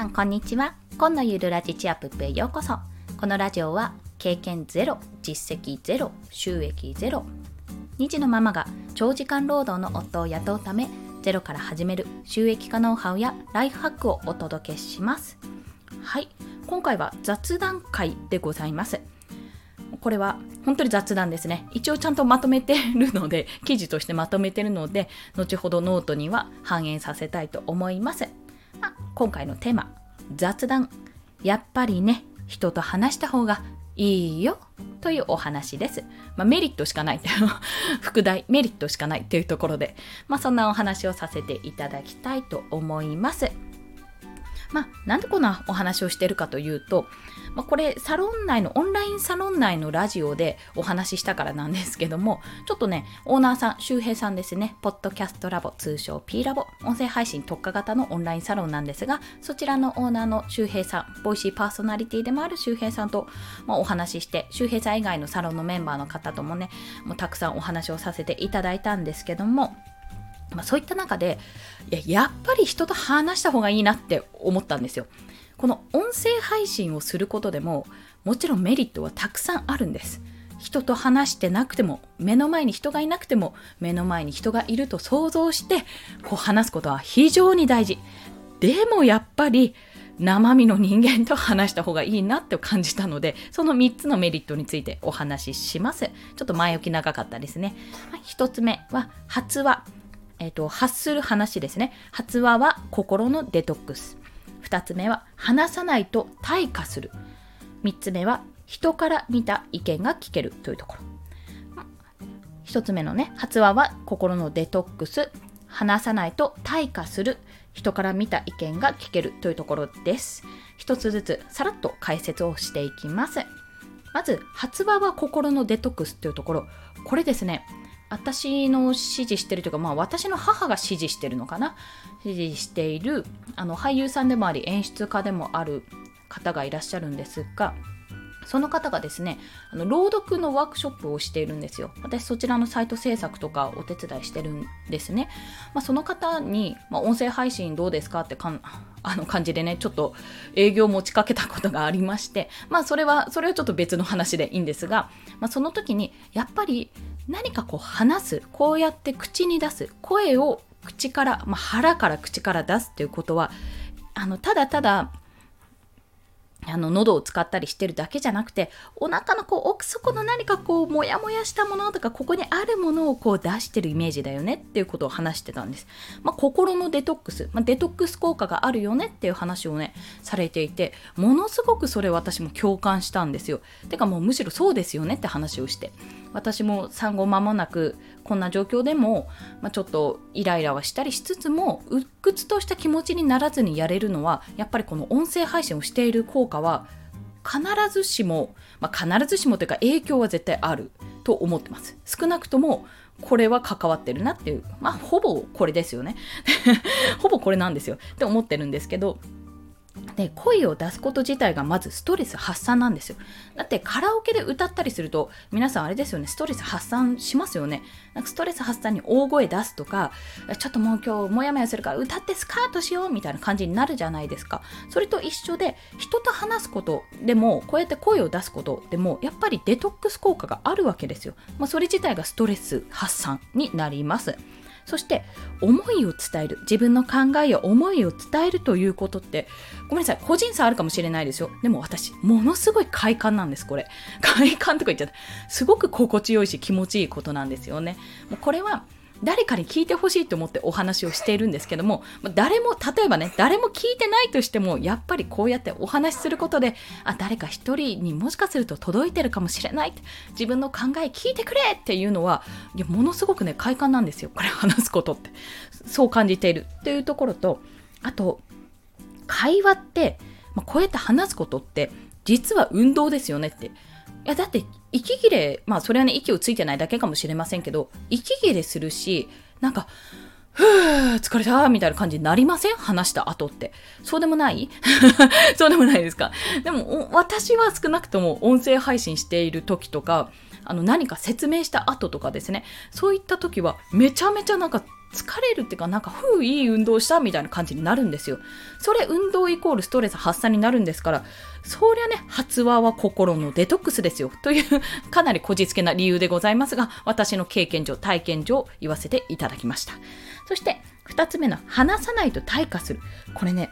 さんこんにちは。今のゆるラジチアップへようこそ。このラジオは経験ゼロ実績ゼロ収益ゼロ2児のママが長時間労働の夫を雇うためゼロから始める収益化ノウハウやライフハックをお届けします。はい。今回は雑談会でございます。これは本当に雑談ですね。一応ちゃんとまとめてるので、記事としてまとめてるので、後ほどノートには反映させたいと思います。今回のテーマ、雑談。やっぱりね、人と話した方がいいよというお話です。まあ、メリットしかない。副題、メリットしかないというところで、まあ、そんなお話をさせていただきたいと思います。まあ、なんでこんなお話をしてるかというと、まあ、これサロン内のオンラインサロン内のラジオでお話ししたからなんですけどもちょっとねオーナーさん周平さんですね。ポッドキャストラボ通称 P ラボ。音声配信特化型のオンラインサロンなんですがそちらのオーナーの周平さんボイシーパーソナリティでもある周平さんと、まあ、お話しして周平さん以外のサロンのメンバーの方ともねもうたくさんお話をさせていただいたんですけどもまあ、そういった中でいややっぱり人と話した方がいいなって思ったんですよ。この音声配信をすることでももちろんメリットはたくさんあるんです。人と話してなくても目の前に人がいなくても目の前に人がいると想像してこう話すことは非常に大事。でもやっぱり生身の人間と話した方がいいなって感じたのでその3つのメリットについてお話しします。ちょっと前置き長かったですね、はい、1つ目は発話。えーと発する話ですね。発話は心のデトックス。2つ目は話さないと退化する。3つ目は人から見た意見が聞ける。というところ。1つ目のね発話は心のデトックス。話さないと退化する。人から見た意見が聞ける。というところです。一つずつさらっと解説をしていきます。まず発話は心のデトックス。というところ。これですね。私の支持してるというか、まあ、私の母が支持してるのかな。指示しているあの俳優さんでもあり演出家でもある方がいらっしゃるんですがその方がですねあの朗読のワークショップをしているんですよ。私そちらのサイト制作とかお手伝いしてるんですね、まあ、その方に、まあ、音声配信どうですかってかん あの感じでねちょっと営業持ちかけたことがありましてまあそれはそれはちょっと別の話でいいんですが、まあ、その時にやっぱり何かこう話すこうやって口に出す声を口から、まあ、腹から口から出すっていうことはあのただただあの喉を使ったりしてるだけじゃなくてお腹のこう奥底の何かこうモヤモヤしたものとかここにあるものをこう出してるイメージだよねっていうことを話してたんです、まあ、心のデトックス、まあ、デトックス効果があるよねっていう話をねされていてものすごくそれ私も共感したんですよ。てかもうむしろそうですよねって話をして。私も産後間もなくこんな状況でも、まあ、ちょっとイライラはしたりしつつも鬱屈とした気持ちにならずにやれるのはやっぱりこの音声配信をしている効果は必ずしも、まあ、必ずしもというか影響は絶対あると思ってます。少なくともこれは関わってるなっていうまあほぼこれですよね。ほぼこれなんですよ。って思ってるんですけどで声を出すこと自体がまずストレス発散なんですよ。だってカラオケで歌ったりすると皆さんあれですよねストレス発散しますよね。なんかストレス発散に大声出すとかちょっともう今日もやもやするから歌ってスカートしようみたいな感じになるじゃないですか。それと一緒で人と話すことでもこうやって声を出すことでもやっぱりデトックス効果があるわけですよ、まあ、それ自体がストレス発散になります。そして思いを伝える。自分の考えや思いを伝えるということってごめんなさい。個人差あるかもしれないですよ。でも私ものすごい快感なんですこれ。快感とか言っちゃった。すごく心地よいし気持ちいいことなんですよね。もうこれは誰かに聞いてほしいと思ってお話をしているんですけども、誰も、例えばね、誰も聞いてないとしても、やっぱりこうやってお話しすることで、あ、誰か一人にもしかすると届いてるかもしれない。自分の考え聞いてくれっていうのは、いや、ものすごくね、快感なんですよ。これ話すことって。そう感じているっていうところと、あと、会話って、まあ、こうやって話すことって、実は運動ですよねって。いや、だって息切れ、まあそれはね、息をついてないだけかもしれませんけど、息切れするし、なんか、ふぅ、疲れたみたいな感じになりません？話した後って。そうでもない？そうでもないですか？でも、私は少なくとも音声配信している時とか、あの何か説明した後とかですね、そういった時はめちゃめちゃなんか疲れるっていうかなんかふういい運動したみたいな感じになるんですよ。それ運動イコールストレス発散になるんですからそりゃね発話は心のデトックスですよ。というかなりこじつけな理由でございますが私の経験上体験上言わせていただきました。そして2つ目の話さないと退化する。これね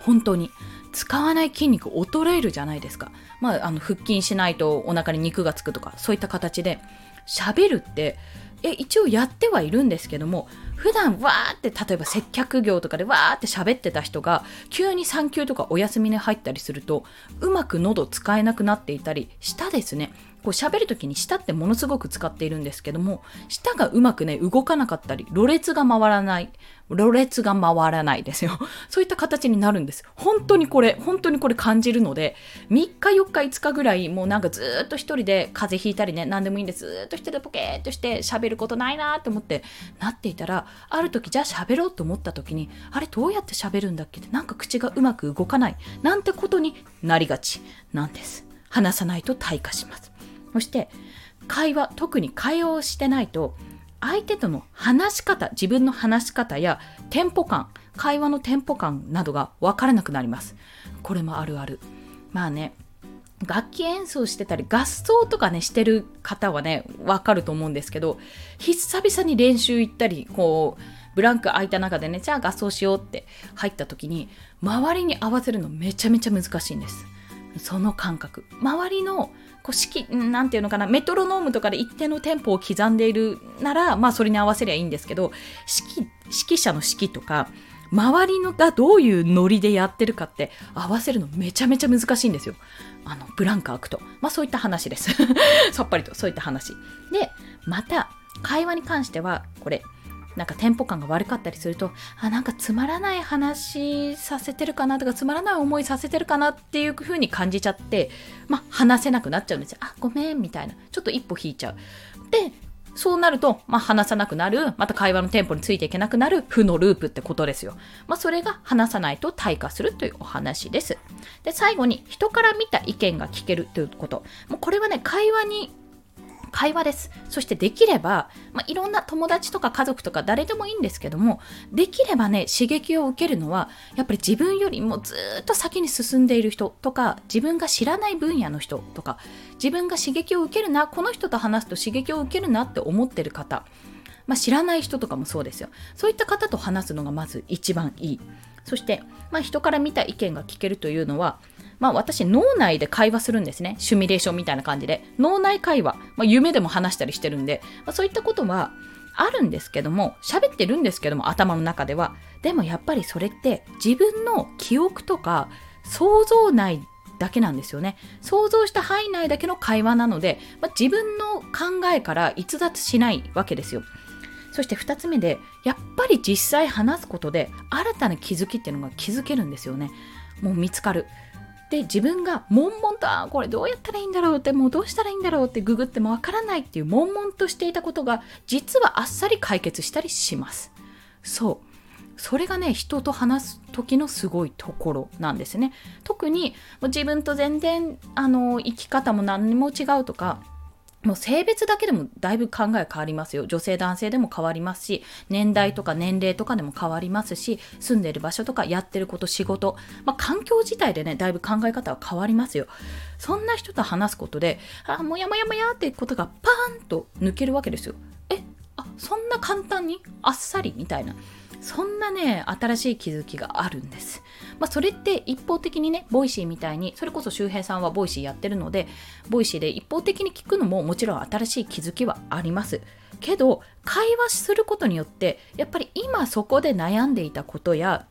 本当に使わない筋肉衰えるじゃないですか。まあ、あの腹筋しないとお腹に肉がつくとかそういった形で喋るってえ一応やってはいるんですけども普段わーって例えば接客業とかでわーって喋ってた人が急に産休とかお休みに入ったりするとうまく喉使えなくなっていたりしたですね。こう喋る時に舌ってものすごく使っているんですけども舌がうまくね動かなかったりろれつが回らないろれつが回らないですよ。そういった形になるんです。本当にこれ本当にこれ感じるので3日4日5日ぐらいもうなんかずっと一人で風邪ひいたりね何でもいいんですずっと一人でポケーっとして喋ることないなと思ってなっていたらある時じゃあ喋ろうと思った時にあれどうやって喋るんだっけってなんか口がうまく動かないなんてことになりがちなんです。話さないと退化します。そして会話特に会話をしてないと相手との話し方自分の話し方やテンポ感会話のテンポ感などが分からなくなります。これもあるある。まあね楽器演奏してたり合奏とかねしてる方はね分かると思うんですけど久々に練習行ったりこうブランク空いた中でねじゃあ合奏しようって入った時に周りに合わせるのめちゃめちゃ難しいんです。その感覚周りのこう式なんていうのかなメトロノームとかで一定のテンポを刻んでいるならまあそれに合わせりゃいいんですけど指揮者の指揮とか周りのがどういうノリでやってるかって合わせるのめちゃめちゃ難しいんですよ。あのブランク空くと。まあそういった話です。さっぱりとそういった話。で、また会話に関してはこれなんかテンポ感が悪かったりすると、あ、なんかつまらない話させてるかなとか、つまらない思いさせてるかなっていう風に感じちゃって、まあ、話せなくなっちゃうんですよ。あ、ごめん、みたいな。ちょっと一歩引いちゃう。で、そうなると、まあ、話さなくなる、また会話のテンポについていけなくなる負のループってことですよ。まあ、それが話さないと退化するというお話です。で、最後に人から見た意見が聞けるということ。もうこれはね、会話に会話です。そしてできれば、まあ、いろんな友達とか家族とか誰でもいいんですけども、できればね、刺激を受けるのは、やっぱり自分よりもずっと先に進んでいる人とか、自分が知らない分野の人とか、自分が刺激を受けるな、この人と話すと刺激を受けるなって思ってる方、まあ、知らない人とかもそうですよ。そういった方と話すのがまず一番いい。そして、まあ、人から見た意見が聞けるというのは、まあ私脳内で会話するんですね。シミュレーションみたいな感じで。脳内会話。まあ夢でも話したりしてるんで、まあ、そういったことはあるんですけども、喋ってるんですけども、頭の中では。でもやっぱりそれって自分の記憶とか想像内だけなんですよね。想像した範囲内だけの会話なので、まあ、自分の考えから逸脱しないわけですよ。そして2つ目で、やっぱり実際話すことで新たな気づきっていうのが気づけるんですよね。もう見つかる。で自分が悶々とあこれどうやったらいいんだろうってもうどうしたらいいんだろうってググってもわからないっていう悶々としていたことが実はあっさり解決したりしますそうそれがね人と話す時のすごいところなんですね特に自分と全然あの生き方も何も違うとかもう性別だけでもだいぶ考え変わりますよ。女性男性でも変わりますし、年代とか年齢とかでも変わりますし、住んでる場所とかやってること、仕事、まあ、環境自体でね、だいぶ考え方は変わりますよ。そんな人と話すことで、あ、もやもやもやってことがパーンと抜けるわけですよ。え、あ、そんな簡単に？あっさり？みたいな。そんなね、新しい気づきがあるんです。まあ、それって一方的にね、 Voicy みたいに、それこそ周平さんは Voicy やってるので、 Voicy で一方的に聞くのももちろん新しい気づきはあります。けど、会話することによって、やっぱり今そこで悩んでいたことや、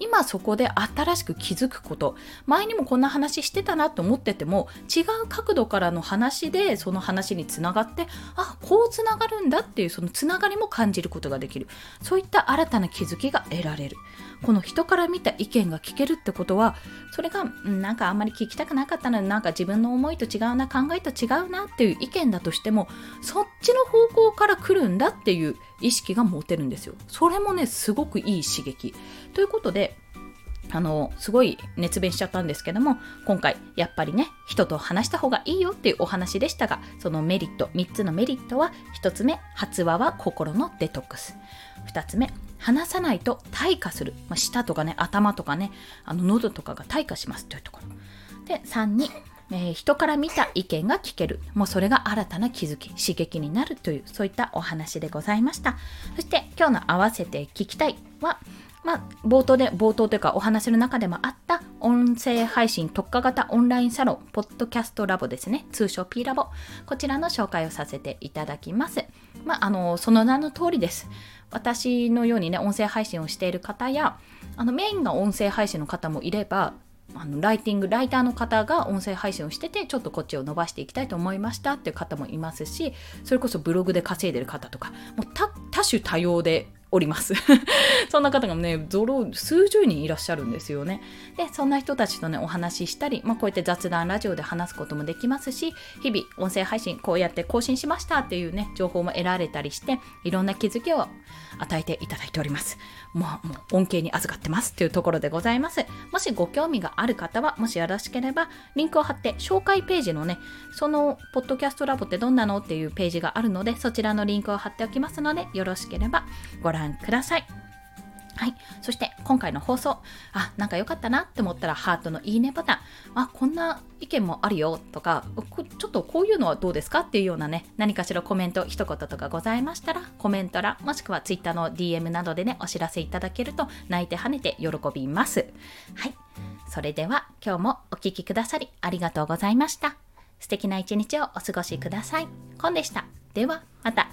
今そこで新しく気づくこと。前にもこんな話してたなと思ってても違う角度からの話でその話につながってあこうつながるんだっていうそのつながりも感じることができる。そういった新たな気づきが得られる。この人から見た意見が聞けるってことはそれがなんかあんまり聞きたくなかったのになんか自分の思いと違うな考えと違うなっていう意見だとしてもそっちの方向から来るんだっていう意識が持てるんですよ。それもねすごくいい刺激。ということであの、すごい熱弁しちゃったんですけども、今回、やっぱりね、人と話した方がいいよっていうお話でしたが、そのメリット、3つのメリットは、1つ目、発話は心のデトックス。2つ目、話さないと退化する。まあ、舌とかね、頭とかね、あの喉とかが退化しますというところ。で、3に、えー、人から見た意見が聞ける。もうそれが新たな気づき、刺激になるという、そういったお話でございました。そして今日の合わせて聞きたいは、まあ、冒頭で、冒頭というかお話の中でもあった音声配信特化型オンラインサロン、ポッドキャストラボですね。通称 P ラボ。こちらの紹介をさせていただきます。まあ、あの、その名の通りです。私のようにね、音声配信をしている方や、あの、メインが音声配信の方もいれば、あのライティングライターの方が音声配信をしててちょっとこっちを伸ばしていきたいと思いましたっていう方もいますしそれこそブログで稼いでる方とかもう多種多様でおります そんな方がね、ゾロ、数十人いらっしゃるんですよね。で、そんな人たちとね、お話ししたり、まあ、こうやって雑談ラジオで話すこともできますし、日々、音声配信、こうやって更新しましたっていうね、情報も得られたりして、いろんな気づきを与えていただいております。もう、もう恩恵に預かってますっていうところでございます。もしご興味がある方は、もしよろしければ、リンクを貼って、紹介ページのね、その、ポッドキャストラボってどんなのっていうページがあるので、そちらのリンクを貼っておきますので、よろしければご覧ください。はい。そして、今回の放送、あ、なんか良かったなって思ったら、ハートのいいねボタン、あ、こんな意見もあるよとか、ちょっとこういうのはどうですかっていうようなね、何かしらコメント、一言とかございましたら、コメント欄、もしくは Twitter の DM などでね、お知らせいただけると、泣いて跳ねて喜びます。はい。それでは、今日もお聴きくださりありがとうございました。素敵な一日をお過ごしください。コンでした。では、また。